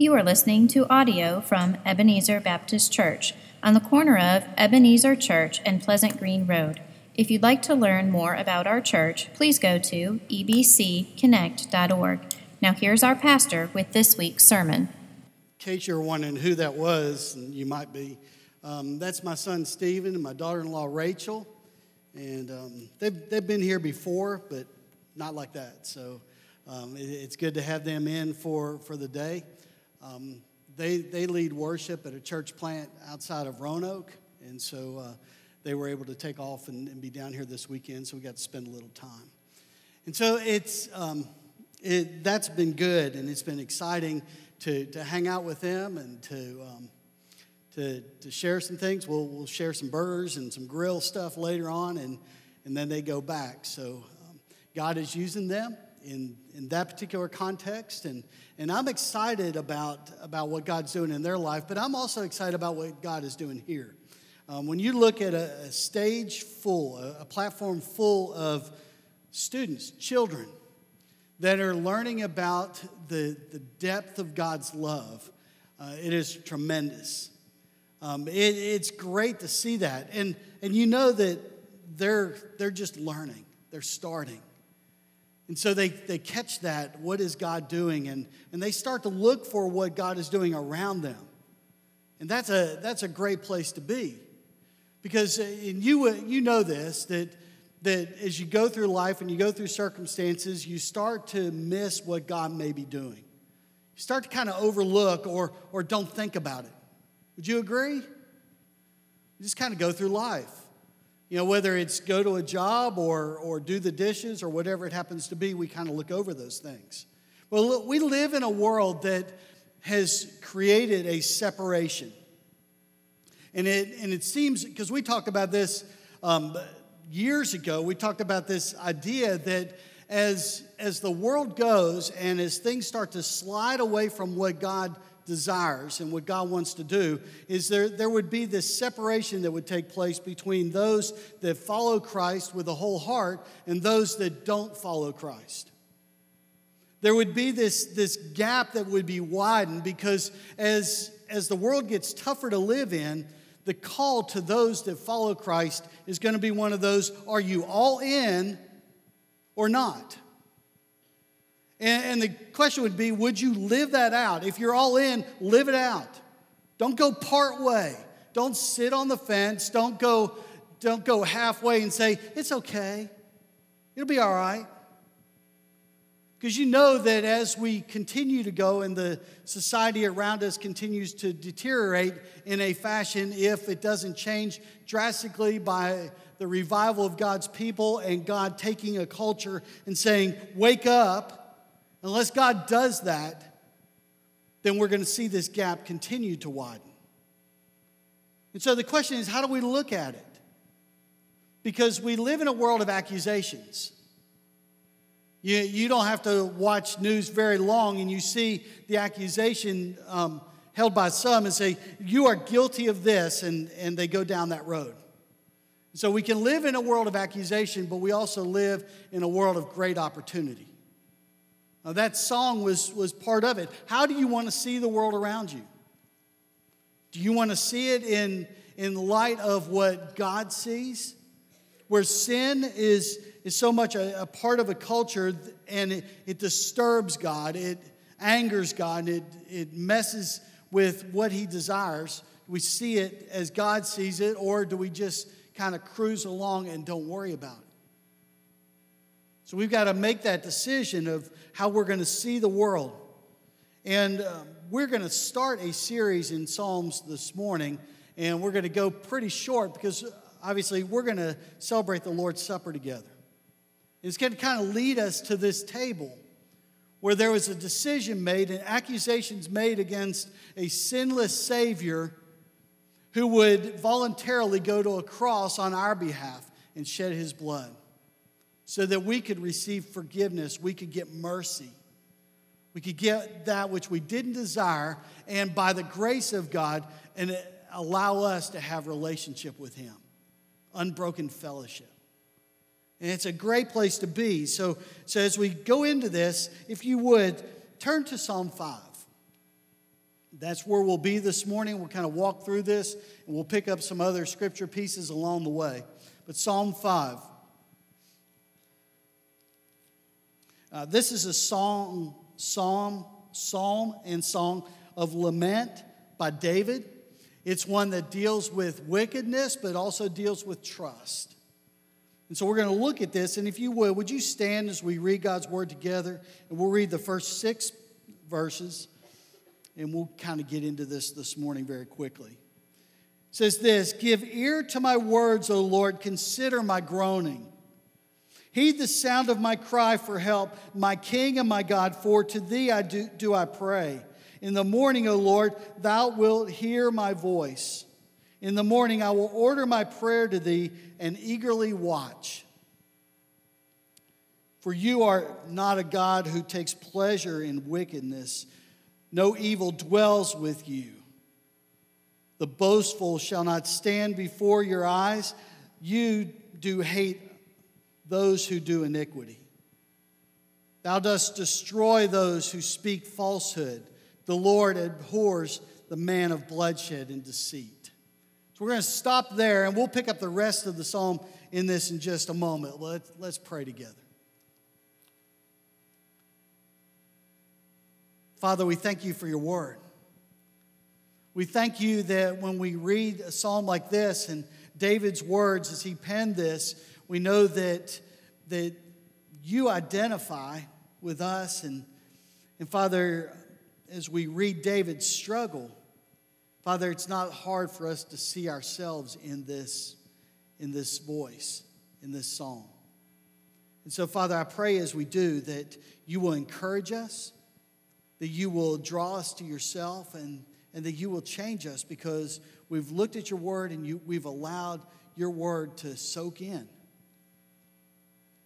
You are listening to audio from Ebenezer Baptist Church on the corner of Ebenezer Church and Pleasant Green Road. If you'd like to learn more about our church, please go to ebcconnect.org. Now, here's our pastor with this week's sermon. In case you're wondering who that was, and you might be, um, that's my son Stephen and my daughter in law Rachel. And um, they've, they've been here before, but not like that. So um, it, it's good to have them in for, for the day. Um, they, they lead worship at a church plant outside of Roanoke, and so uh, they were able to take off and, and, be down here this weekend, so we got to spend a little time. And so it's, um, it, that's been good, and it's been exciting to, to hang out with them and to, um, to, to share some things. We'll, we'll share some burgers and some grill stuff later on, and, and then they go back. So um, God is using them in, in that particular context. And, and I'm excited about, about what God's doing in their life, but I'm also excited about what God is doing here. Um, when you look at a, a stage full, a, a, platform full of students, children, that are learning about the, the depth of God's love, uh, it is tremendous. Um, it, it's great to see that. And, and you know that they're, they're just learning, they're starting. And so they, they catch that, what is God doing? And, and they start to look for what God is doing around them. And that's a, that's a great place to be. Because uh, and you, uh, you know this, that, that as you go through life and you go through circumstances, you start to miss what God may be doing. You start to kind of overlook or, or don't think about it. Would you agree? You just kind of go through life. You know, whether it's go to a job or, or do the dishes or whatever it happens to be, we kind of look over those things. Well, look, we live in a world that has created a separation. And it, and it seems, because we talked about this um, years ago, we talked about this idea that as, as the world goes and as things start to slide away from what God desires and what God wants to do is there, there would be this separation that would take place between those that follow Christ with a whole heart and those that don't follow Christ. There would be this, this gap that would be widened because as, as the world gets tougher to live in, the call to those that follow Christ is going to be one of those are you all in or not? And, and the question would be would you live that out? If you're all in, live it out. Don't go part way. Don't sit on the fence. Don't go, don't go halfway and say, it's okay. It'll be all right. Because you know that as we continue to go and the society around us continues to deteriorate in a fashion, if it doesn't change drastically by the revival of God's people and God taking a culture and saying, Wake up, Unless God does that, then we're going to see this gap continue to widen. And so the question is how do we look at it? Because we live in a world of accusations. You, you don't have to watch news very long and you see the accusation um, held by some and say, You are guilty of this, and, and they go down that road. So we can live in a world of accusation, but we also live in a world of great opportunity. Uh, that song was, was part of it. How do you want to see the world around you? Do you want to see it in, in light of what God sees? Where sin is, is so much a, a part of a culture and it, it disturbs God, it angers God, it, it messes with what He desires. we see it as God sees it, or do we just kind of cruise along and don't worry about it? So we've got to make that decision of how we're going to see the world. And uh, we're going to start a series in Psalms this morning, and we're going to go pretty short because obviously we're going to celebrate the Lord's Supper together. It's going to kind of lead us to this table where there was a decision made and accusations made against a sinless Savior who would voluntarily go to a cross on our behalf and shed his blood so that we could receive forgiveness, we could get mercy. We could get that which we didn't desire, and by the grace of God, and allow us to have relationship with Him, unbroken fellowship. And it's a great place to be. So, so as we go into this, if you would, turn to Psalm 5. That's where we'll be this morning. We'll kind of walk through this and we'll pick up some other scripture pieces along the way. But Psalm 5. Uh, this is a song, psalm, psalm and song of lament by David. It's one that deals with wickedness, but also deals with trust. And so we're going to look at this. And if you would, would you stand as we read God's word together? And we'll read the first six verses, and we'll kind of get into this this morning very quickly. It says this Give ear to my words, O Lord, consider my groaning. Heed the sound of my cry for help, my King and my God, for to thee I do, do I pray. In the morning, O Lord, thou wilt hear my voice. In the morning, I will order my prayer to thee and eagerly watch. For you are not a God who takes pleasure in wickedness, no evil dwells with you. The boastful shall not stand before your eyes. You do hate those who do iniquity. Thou dost destroy those who speak falsehood. The Lord abhors the man of bloodshed and deceit. So we're going to stop there and we'll pick up the rest of the psalm in this in just a moment. Let's, let's pray together. Father, we thank you for your word. We thank you that when we read a psalm like this and David's words as he penned this, we know that, that you identify with us. And, and Father, as we read David's struggle, Father, it's not hard for us to see ourselves in this, in this voice, in this song. And so, Father, I pray as we do that you will encourage us, that you will draw us to yourself, and, and that you will change us because we've looked at your word and you, we've allowed your word to soak in.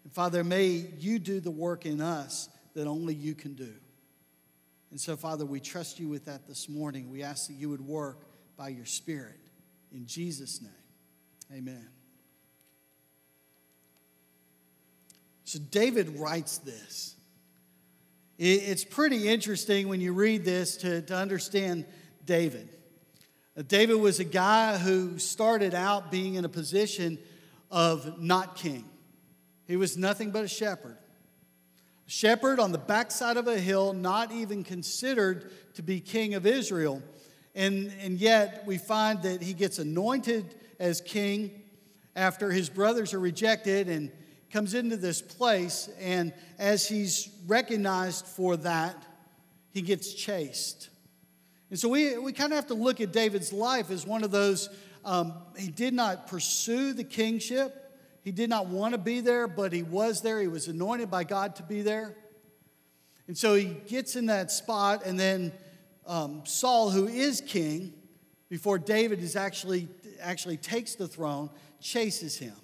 And Father, may you do the work in us that only you can do. And so, Father, we trust you with that this morning. We ask that you would work by your Spirit. In Jesus' name, amen. So, David writes this. It's pretty interesting when you read this to, to understand David. Uh, David was a guy who started out being in a position of not king, he was nothing but a shepherd A shepherd on the backside of a hill, not even considered to be king of Israel. And, and yet we find that he gets anointed as king after his brothers are rejected and comes into this place. And as he's recognized for that, he gets chased. And so we, we kind of have to look at David's life as one of those, um, he did not pursue the kingship. He did not want to be there, but he was there. He was anointed by God to be there. And so he gets in that spot, and then um, Saul, who is king, before David is actually, actually takes the throne, chases him.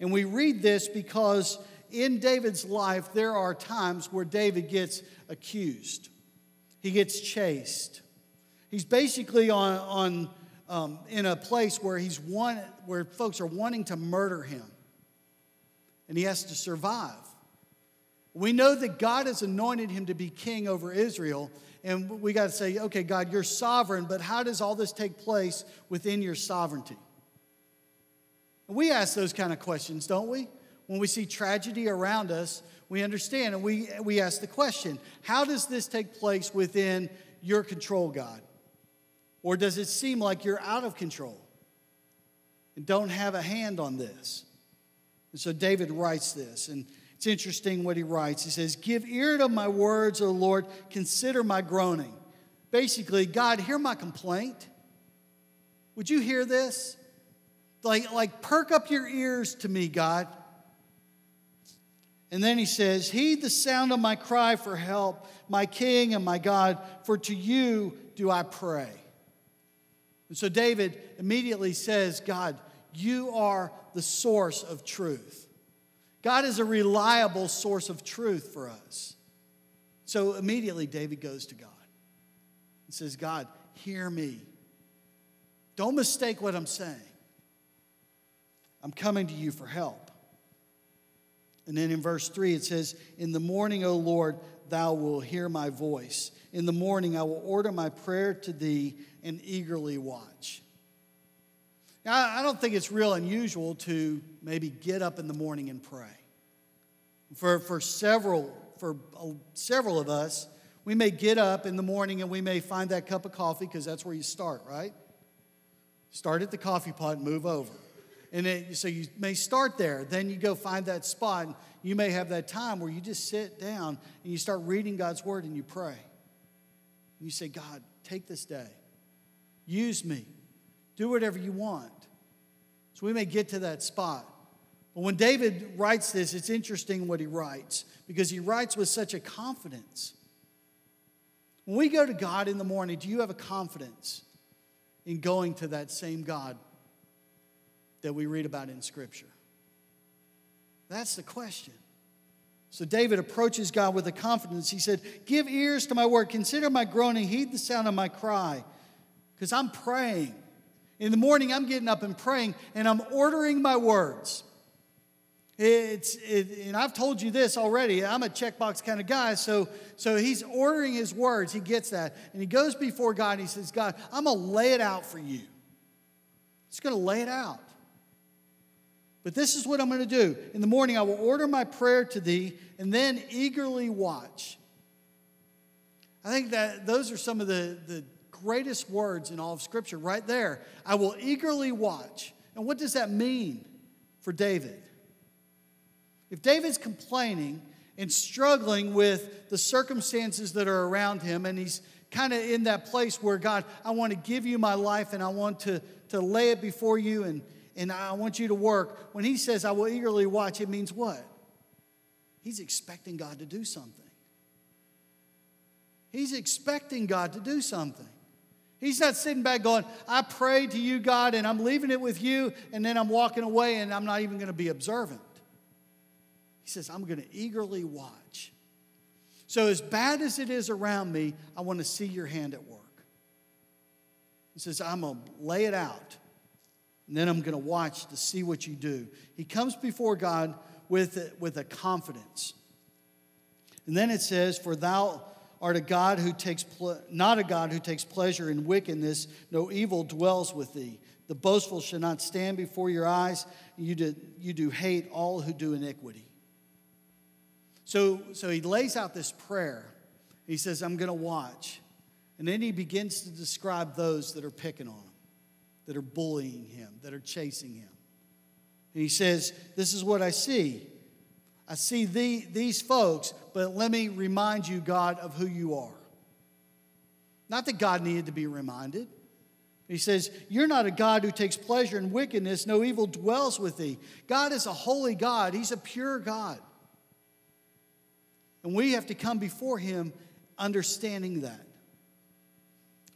And we read this because in David's life, there are times where David gets accused, he gets chased. He's basically on, on um, in a place where he's one, where folks are wanting to murder him, and he has to survive. We know that God has anointed him to be king over Israel, and we got to say, okay, God, you're sovereign, but how does all this take place within your sovereignty? We ask those kind of questions, don't we? When we see tragedy around us, we understand and we, we ask the question how does this take place within your control, God? Or does it seem like you're out of control and don't have a hand on this? And so David writes this, and it's interesting what he writes. He says, Give ear to my words, O Lord, consider my groaning. Basically, God, hear my complaint. Would you hear this? Like, like perk up your ears to me, God. And then he says, Heed the sound of my cry for help, my King and my God, for to you do I pray. And so David immediately says, God, you are the source of truth. God is a reliable source of truth for us. So immediately David goes to God and says, God, hear me. Don't mistake what I'm saying. I'm coming to you for help. And then in verse 3, it says, In the morning, O Lord, thou wilt hear my voice. in the morning I will order my prayer to thee and eagerly watch. Now, I don't think it's real unusual to maybe get up in the morning and pray. For, for several for uh, several of us, we may get up in the morning and we may find that cup of coffee because that's where you start, right? Start at the coffee pot and move over. And it, so you may start there. Then you go find that spot. And you may have that time where you just sit down and you start reading God's word and you pray. And you say, God, take this day. Use me. Do whatever you want. So we may get to that spot. But when David writes this, it's interesting what he writes because he writes with such a confidence. When we go to God in the morning, do you have a confidence in going to that same God that we read about in Scripture? That's the question. So David approaches God with a confidence. He said, Give ears to my word, consider my groaning, heed the sound of my cry, because I'm praying. In the morning, I'm getting up and praying, and I'm ordering my words. It's, it, and I've told you this already. I'm a checkbox kind of guy. So, so he's ordering his words. He gets that. And he goes before God and he says, God, I'm going to lay it out for you. He's going to lay it out. But this is what I'm going to do. In the morning, I will order my prayer to thee and then eagerly watch. I think that those are some of the, the greatest words in all of Scripture right there. I will eagerly watch. And what does that mean for David? If David's complaining and struggling with the circumstances that are around him, and he's kind of in that place where, God, I want to give you my life and I want to, to lay it before you and, and I want you to work. When he says, I will eagerly watch, it means what? He's expecting God to do something. He's expecting God to do something. He's not sitting back going, I pray to you, God, and I'm leaving it with you, and then I'm walking away and I'm not even going to be observant. He says, I'm going to eagerly watch. So, as bad as it is around me, I want to see your hand at work. He says, I'm going to lay it out, and then I'm going to watch to see what you do. He comes before God with with a confidence. And then it says, For thou art a God who takes, ple- not a God who takes pleasure in wickedness, no evil dwells with thee. The boastful shall not stand before your eyes, you do, you do hate all who do iniquity. So, so he lays out this prayer. He says, I'm going to watch. And then he begins to describe those that are picking on him, that are bullying him, that are chasing him. And he says, This is what I see. I see the, these folks, but let me remind you, God, of who you are. Not that God needed to be reminded. He says, You're not a God who takes pleasure in wickedness, no evil dwells with thee. God is a holy God, He's a pure God. And we have to come before Him understanding that.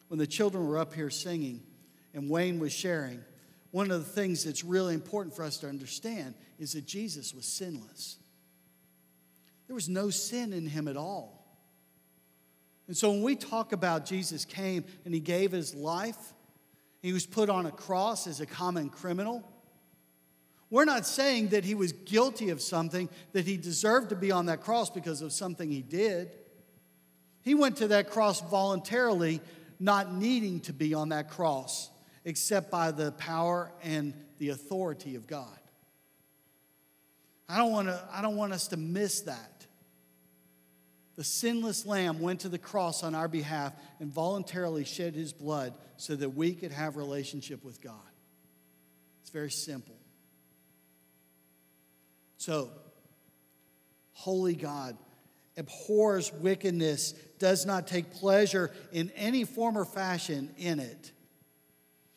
When the children were up here singing and Wayne was sharing, one of the things that's really important for us to understand is that Jesus was sinless. There was no sin in him at all. And so when we talk about Jesus came and he gave his life, he was put on a cross as a common criminal. We're not saying that he was guilty of something, that he deserved to be on that cross because of something he did. He went to that cross voluntarily, not needing to be on that cross, except by the power and the authority of God. I don't want, to, I don't want us to miss that. The sinless lamb went to the cross on our behalf and voluntarily shed his blood so that we could have relationship with God. It's very simple. So, holy God abhors wickedness, does not take pleasure in any form or fashion in it.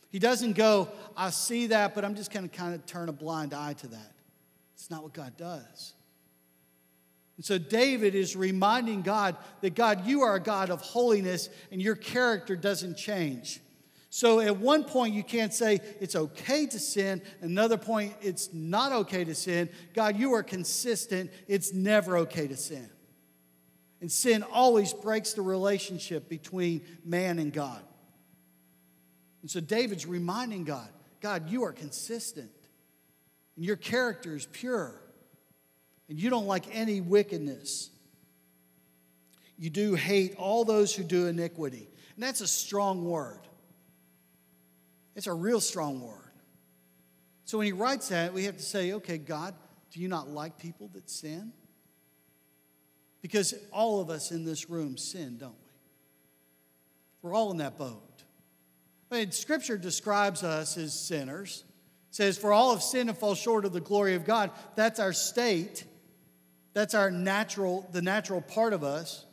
He doesn't go, I see that, but I'm just going to kind of turn a blind eye to that. It's not what God does. And so David is reminding God that God, you are a God of holiness and your character doesn't change. So at one point, you can't say it's okay to sin. Another point, it's not okay to sin. God, you are consistent. It's never okay to sin. And sin always breaks the relationship between man and God. And so David's reminding God God, you are consistent, and your character is pure, and you don't like any wickedness. you do hate all those who do iniquity. And that's a strong word. It's a real strong word. So when he writes that, we have to say, okay, God, do you not like people that sin? Because all of us in this room sin, don't we? We're all in that boat. I mean, Scripture describes us as sinners. Says, For all of sin and fall short of the glory of God. That's our state. That's our natural, the natural part of us.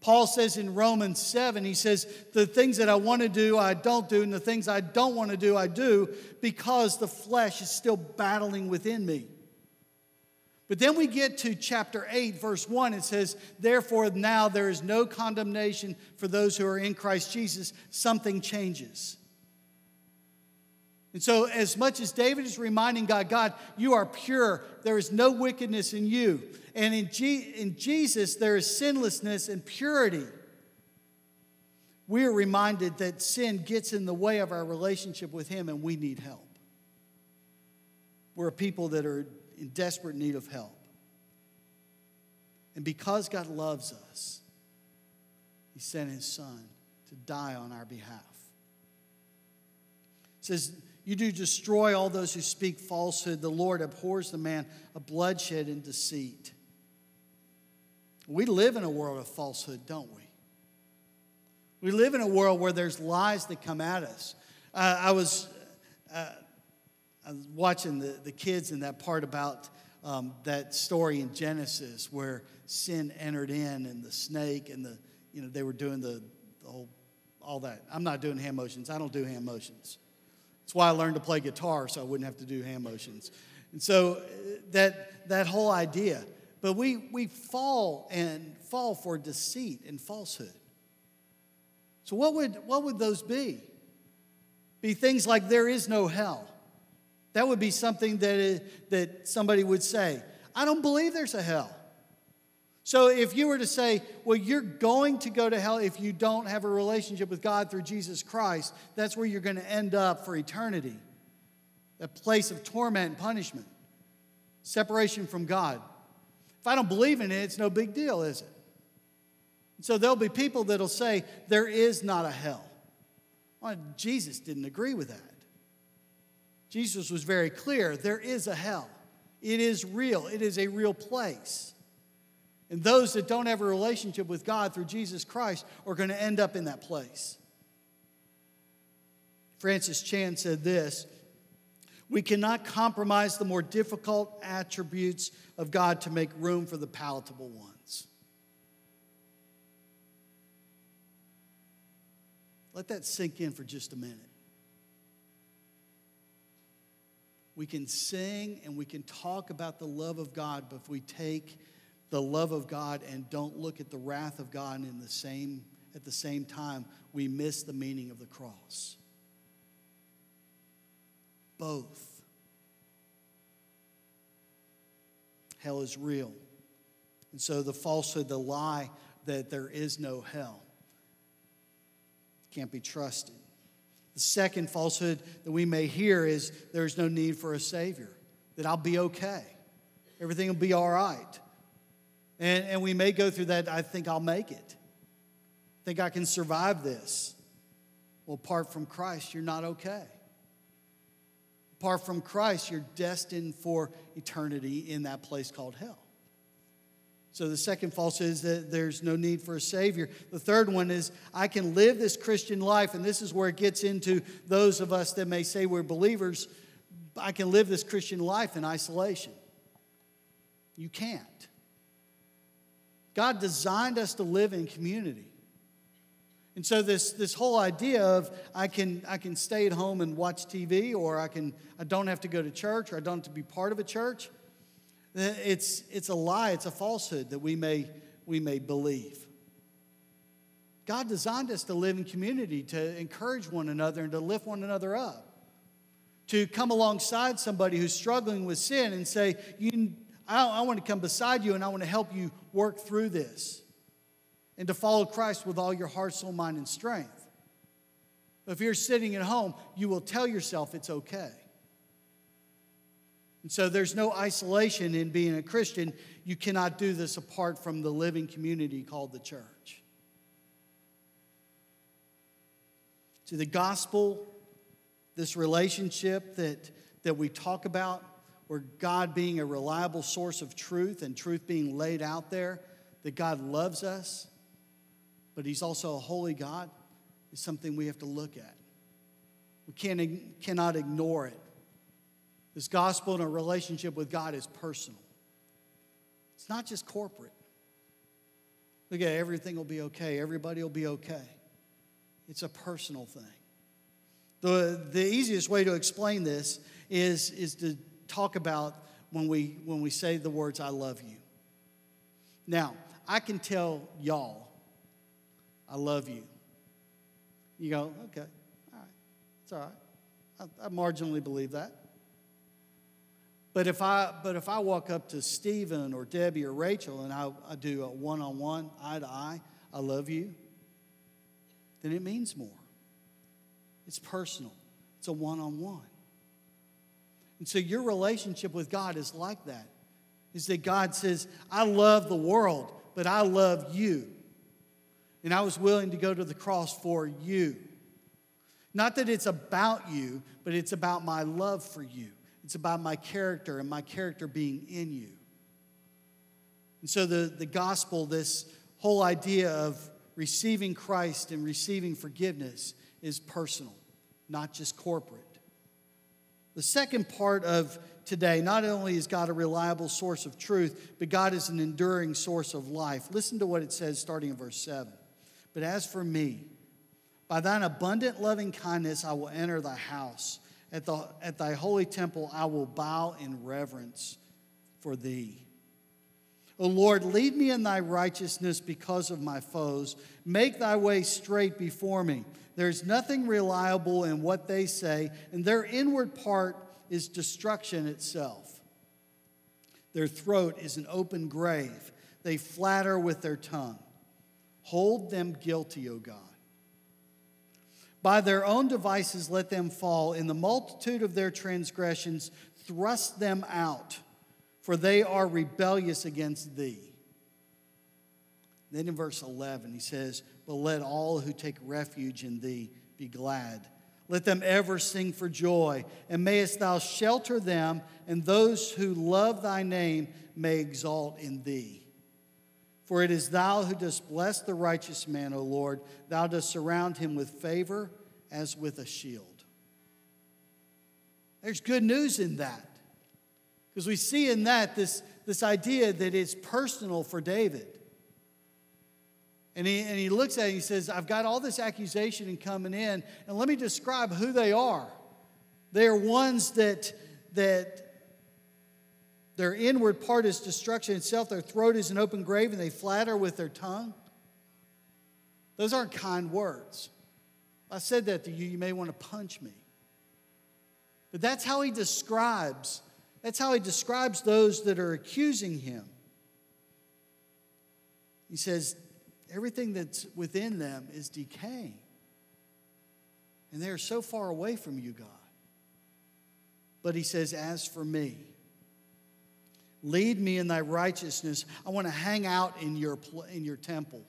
Paul says in Romans 7, he says, The things that I want to do, I don't do, and the things I don't want to do, I do, because the flesh is still battling within me. But then we get to chapter 8, verse 1. It says, Therefore, now there is no condemnation for those who are in Christ Jesus. Something changes. And so, as much as David is reminding God, God, you are pure, there is no wickedness in you. And in, G- in Jesus, there is sinlessness and purity. We are reminded that sin gets in the way of our relationship with Him and we need help. We're a people that are in desperate need of help. And because God loves us, He sent His Son to die on our behalf. It says, You do destroy all those who speak falsehood. The Lord abhors the man of bloodshed and deceit. We live in a world of falsehood, don't we? We live in a world where there's lies that come at us. Uh, I was. Uh, I was watching the, the kids in that part about um, that story in Genesis where sin entered in and the snake and the, you know, they were doing the, the whole, all that. I'm not doing hand motions. I don't do hand motions. That's why I learned to play guitar so I wouldn't have to do hand motions. And so uh, that, that whole idea. But we, we fall and fall for deceit and falsehood. So what would, what would those be? Be things like there is no hell that would be something that, that somebody would say. I don't believe there's a hell. So if you were to say, well, you're going to go to hell if you don't have a relationship with God through Jesus Christ, that's where you're going to end up for eternity. A place of torment and punishment, separation from God. If I don't believe in it, it's no big deal, is it? So there'll be people that'll say, there is not a hell. Well, Jesus didn't agree with that. Jesus was very clear there is a hell. It is real, it is a real place. And those that don't have a relationship with God through Jesus Christ are going to end up in that place. Francis Chan said this We cannot compromise the more difficult attributes of God to make room for the palatable ones. Let that sink in for just a minute. We can sing and we can talk about the love of God, but if we take the love of God and don't look at the wrath of God in the same at the same time, we miss the meaning of the cross. Both. Hell is real. And so the falsehood, the lie that there is no hell can't be trusted. The second falsehood that we may hear is there's no need for a Savior, that I'll be okay, everything will be all right. And, and we may go through that, I think I'll make it, I think I can survive this. Well, apart from Christ, you're not okay. Apart from Christ, you're destined for eternity in that place called hell. So the second falsehood is that there's no need for a Savior. The third one is I can live this Christian life, and this is where it gets into those of us that may say we're believers. I can live this Christian life in isolation. You can't. God designed us to live in community. And so this, this whole idea of I can, I can stay at home and watch TV, or I, can, I don't have to go to church, or I don't have to be part of a church, eh, it's, it's a lie, it's a falsehood that we may, we may believe. God designed us to live in community, to encourage one another, and to lift one another up. To come alongside somebody who's struggling with sin and say, you, I, I want to come beside you and I want to help you work through this. And to follow Christ with all your heart, soul, mind, and strength. If you're sitting at home, you will tell yourself it's okay. And so there's no isolation in being a Christian. You cannot do this apart from the living community called the church. To the gospel, this relationship that, that we talk about, where God being a reliable source of truth and truth being laid out there, that God loves us, but He's also a holy God, is something we have to look at. We can't, cannot ignore it. This gospel and a relationship with God is personal. It's not just corporate. Look at everything will be okay, everybody will be okay. It's a personal thing. The, the easiest way to explain this is, is to talk about when we, when we say the words, I love you. Now, I can tell y'all, I love you. You go, okay, all right, it's all right. I, I marginally believe that. But if I but if I walk up to Stephen or Debbie or Rachel and I, I do a one-on-one, eye to eye, I love you, then it means more. It's personal. It's a one-on-one. And so your relationship with God is like that. Is that God says, I love the world, but I love you. And I was willing to go to the cross for you. Not that it's about you, but it's about my love for you. It's about my character and my character being in you. And so the, the gospel, this whole idea of receiving Christ and receiving forgiveness, is personal, not just corporate. The second part of today, not only is God a reliable source of truth, but God is an enduring source of life. Listen to what it says starting in verse 7. But as for me, by thine abundant loving kindness I will enter thy house. At, the, at thy holy temple, I will bow in reverence for thee. O Lord, lead me in thy righteousness because of my foes. Make thy way straight before me. There's nothing reliable in what they say, and their inward part is destruction itself. Their throat is an open grave. They flatter with their tongue. Hold them guilty, O God. By their own devices, let them fall. In the multitude of their transgressions, thrust them out, for they are rebellious against thee. Then in verse 11, he says, But let all who take refuge in thee be glad. Let them ever sing for joy, and mayest thou shelter them, and those who love thy name may exalt in thee. For it is thou who dost bless the righteous man, O Lord. Thou dost surround him with favor as with a shield. There's good news in that. Because we see in that this, this idea that it's personal for David. And he, and he looks at it and he says, I've got all this accusation coming in, and let me describe who they are. They are ones that, that their inward part is destruction itself. Their throat is an open grave, and they flatter with their tongue. Those aren't kind words. If I said that to you, you may want to punch me. But that's how he describes. That's how he describes those that are accusing him. He says, everything that's within them is decaying. And they are so far away from you, God. But he says, As for me, Lead me in thy righteousness. I want to hang out in your, in your temple.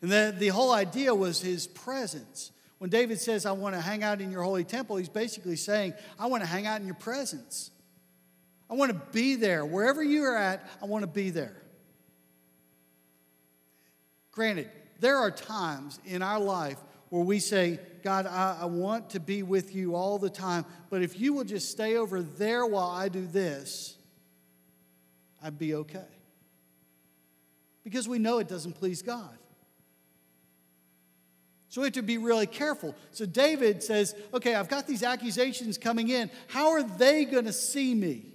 And the, the whole idea was his presence. When David says, I want to hang out in your holy temple, he's basically saying, I want to hang out in your presence. I want to be there. Wherever you are at, I want to be there. Granted, there are times in our life where we say, God, I, I, want to be with you all the time, but if you will just stay over there while I do this, I'd be okay. Because we know it doesn't please God. So we have to be really careful. So David says, okay, I've got these accusations coming in. How are they going to see me?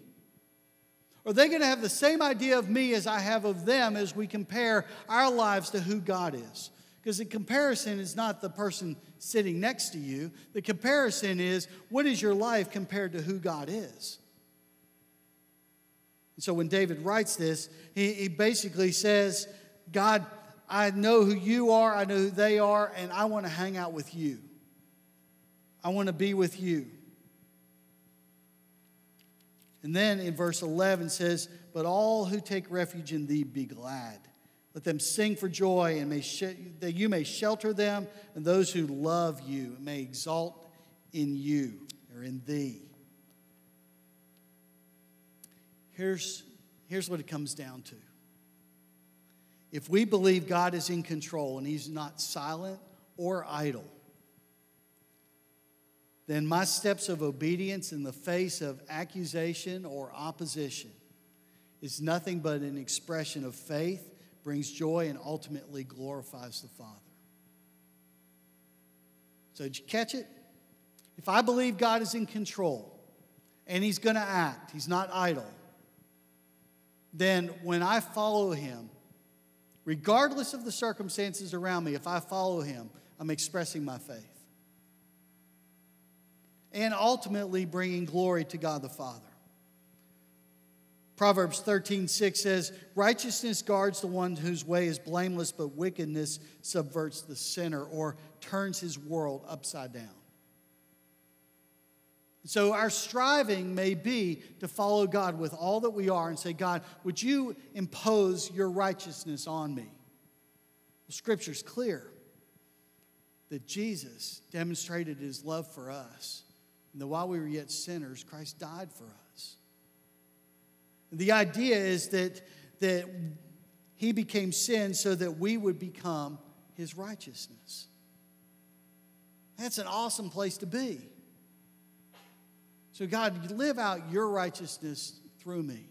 Are they going to have the same idea of me as I have of them as we compare our lives to who God is? Because the comparison is not the person sitting next to you. The comparison is what is your life compared to who God is? so when David writes this, he, he basically says, God, I know who you are, I know who they are, and I want to hang out with you. I want to be with you. And then in verse 11 says, But all who take refuge in thee be glad. Let them sing for joy, and may sh- that you may shelter them, and those who love you may exalt in you or in thee. Here's, here's what it comes down to. If we believe God is in control and He's not silent or idle, then my steps of obedience in the face of accusation or opposition is nothing but an expression of faith, brings joy, and ultimately glorifies the Father. So, did you catch it? If I believe God is in control and He's going to act, He's not idle, then when I follow Him, regardless of the circumstances around me, if I follow Him, I'm expressing my faith and ultimately bringing glory to God the Father. Proverbs 13, 6 says, Righteousness guards the one whose way is blameless, but wickedness subverts the sinner or turns his world upside down. So, our striving may be to follow God with all that we are and say, God, would you impose your righteousness on me? The scripture's clear that Jesus demonstrated his love for us and that while we were yet sinners, Christ died for us. The idea is that, that he became sin so that we would become his righteousness. That's an awesome place to be. So, God, live out your righteousness through me.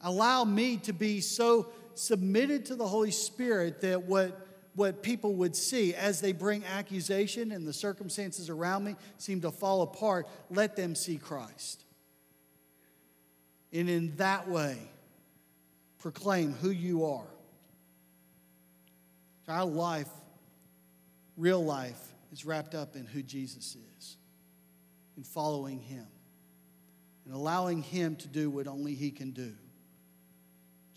Allow me to be so submitted to the Holy Spirit that what what people would see as they bring accusation and the circumstances around me seem to fall apart, let them see Christ. And in that way, proclaim who you are. Our life, real life, is wrapped up in who Jesus is, in following Him, and allowing Him to do what only He can do.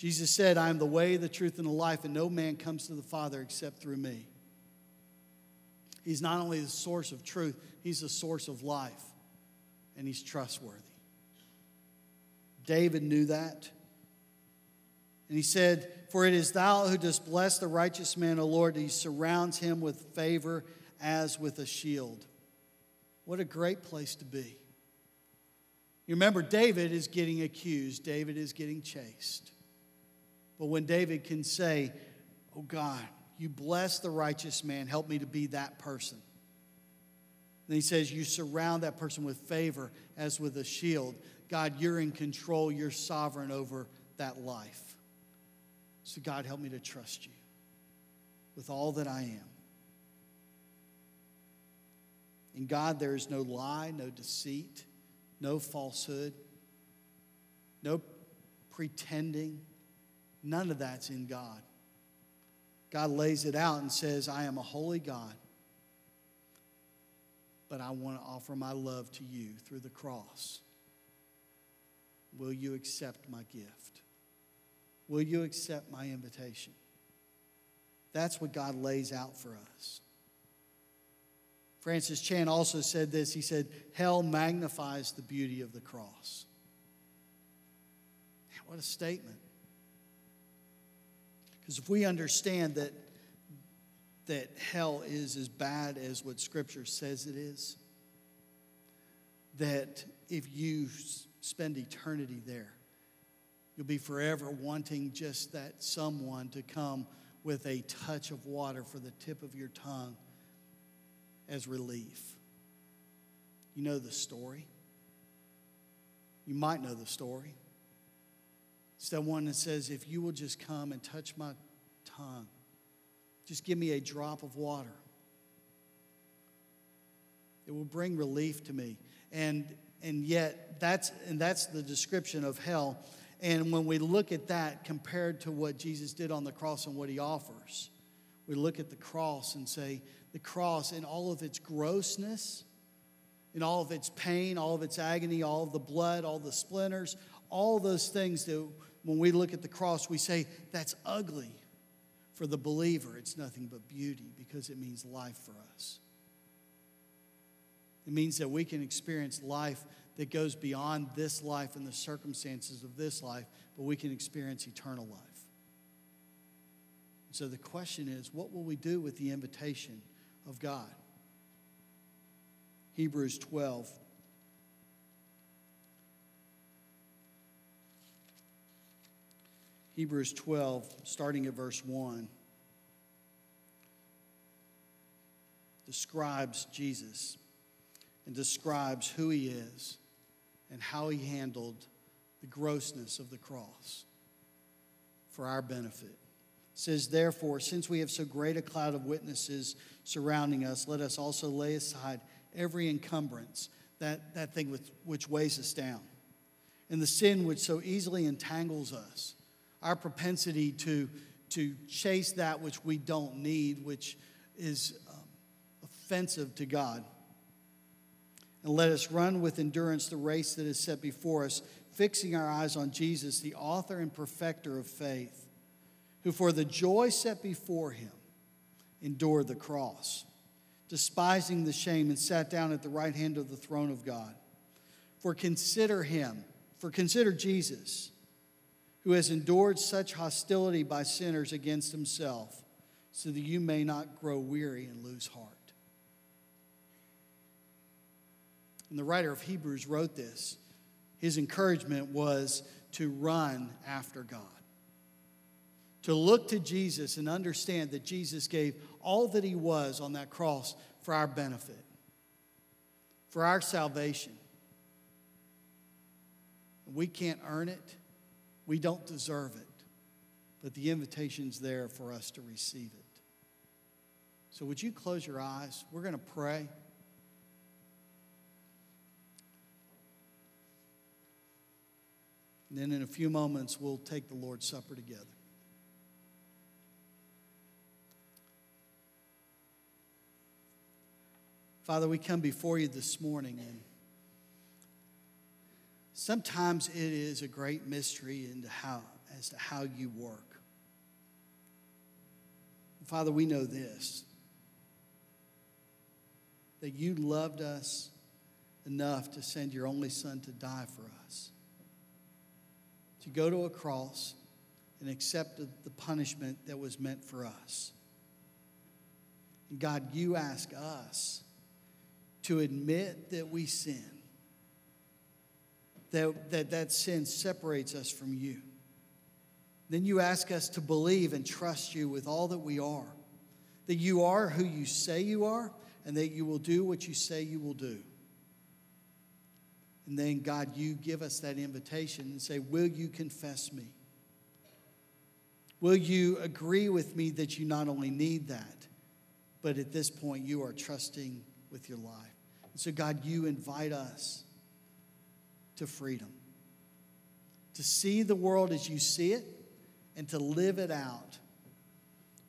Jesus said, I am the way, the truth, and the life, and no man comes to the Father except through me. He's not only the source of truth, he's the source of life, and he's trustworthy. David knew that. And he said, For it is thou who dost bless the righteous man, O Lord, he surrounds him with favor as with a shield. What a great place to be. You remember, David is getting accused, David is getting chased. But when David can say, Oh God, you bless the righteous man, help me to be that person. And he says, You surround that person with favor as with a shield. God, you're in control, you're sovereign over that life. So, God, help me to trust you with all that I am. In God, there is no lie, no deceit, no falsehood, no pretending None of that's in God. God lays it out and says, I am a holy God, but I want to offer my love to you through the cross. Will you accept my gift? Will you accept my invitation? That's what God lays out for us. Francis Chan also said this. He said, Hell magnifies the beauty of the cross. What a statement. Because if we understand that, that hell is as bad as what Scripture says it is, that if you spend eternity there, you'll be forever wanting just that someone to come with a touch of water for the tip of your tongue as relief. You know the story. You might know the story. It's that one that says, If you will just come and touch my tongue, just give me a drop of water. It will bring relief to me. And, and yet, that's, and that's the description of hell. And when we look at that compared to what Jesus did on the cross and what he offers, we look at the cross and say, the cross in all of its grossness, in all of its pain, all of its agony, all of the blood, all the splinters, all those things that when we look at the cross, we say, that's ugly. For the believer, it's nothing but beauty because it means life for us. It means that we can experience life that goes beyond this life and the circumstances of this life, but we can experience eternal life. So the question is what will we do with the invitation of God? Hebrews 12. Hebrews 12, starting at verse 1, describes Jesus and describes who he is and how he handled the grossness of the cross for our benefit. It says, Therefore, since we have so great a cloud of witnesses surrounding us, let us also lay aside every encumbrance, that, that thing with, which weighs us down, and the sin which so easily entangles us, our propensity to, to chase that which we don't need, which is um, offensive to God and let us run with endurance the race that is set before us, fixing our eyes on Jesus, the author and perfecter of faith, who for the joy set before him endured the cross, despising the shame, and sat down at the right hand of the throne of God. For consider him, for consider Jesus, who has endured such hostility by sinners against himself, so that you may not grow weary and lose heart. and the writer of Hebrews wrote this, his encouragement was to run after God. To look to Jesus and understand that Jesus gave all that he was on that cross for our benefit, for our salvation. We can't earn it, we don't deserve it, but the invitation's there for us to receive it. So, would you close your eyes? We're going to pray. And then in a few moments, we'll take the Lord's Supper together. Father, we come before you this morning, and sometimes it is a great mystery into how, as to how you work. Father, we know this that you loved us enough to send your only Son to die for us to go to a cross and accept the punishment that was meant for us. And God, you ask us to admit that we sin, that, that that sin separates us from you. Then you ask us to believe and trust you with all that we are, that you are who you say you are, and that you will do what you say you will do. And then, God, you give us that invitation and say, Will you confess me? Will you agree with me that you not only need that, but at this point you are trusting with your life? And so, God, you invite us to freedom, to see the world as you see it, and to live it out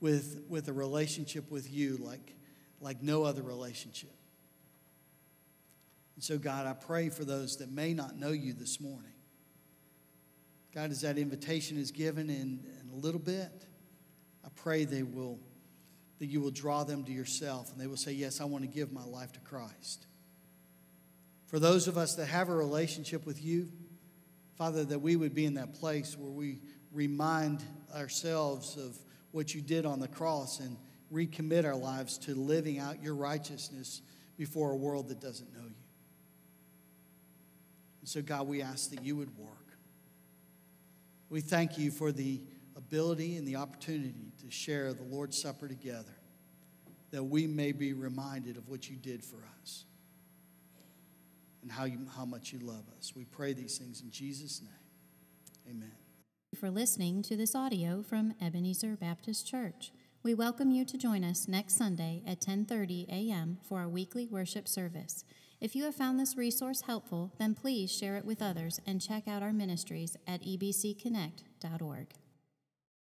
with, with a relationship with you like, like no other relationship. And so, God, I pray for those that may not know you this morning. God, as that invitation is given in, in a little bit, I pray they will, that you will draw them to yourself and they will say, Yes, I want to give my life to Christ. For those of us that have a relationship with you, Father, that we would be in that place where we remind ourselves of what you did on the cross and recommit our lives to living out your righteousness before a world that doesn't know you. And so, God, we ask that you would work. We thank you for the ability and the opportunity to share the Lord's Supper together, that we may be reminded of what you did for us and how, you, how much you love us. We pray these things in Jesus' name. Amen. For listening to this audio from Ebenezer Baptist Church. We welcome you to join us next Sunday at 10:30 a.m. for our weekly worship service. If you have found this resource helpful, then please share it with others and check out our ministries at ebcconnect.org.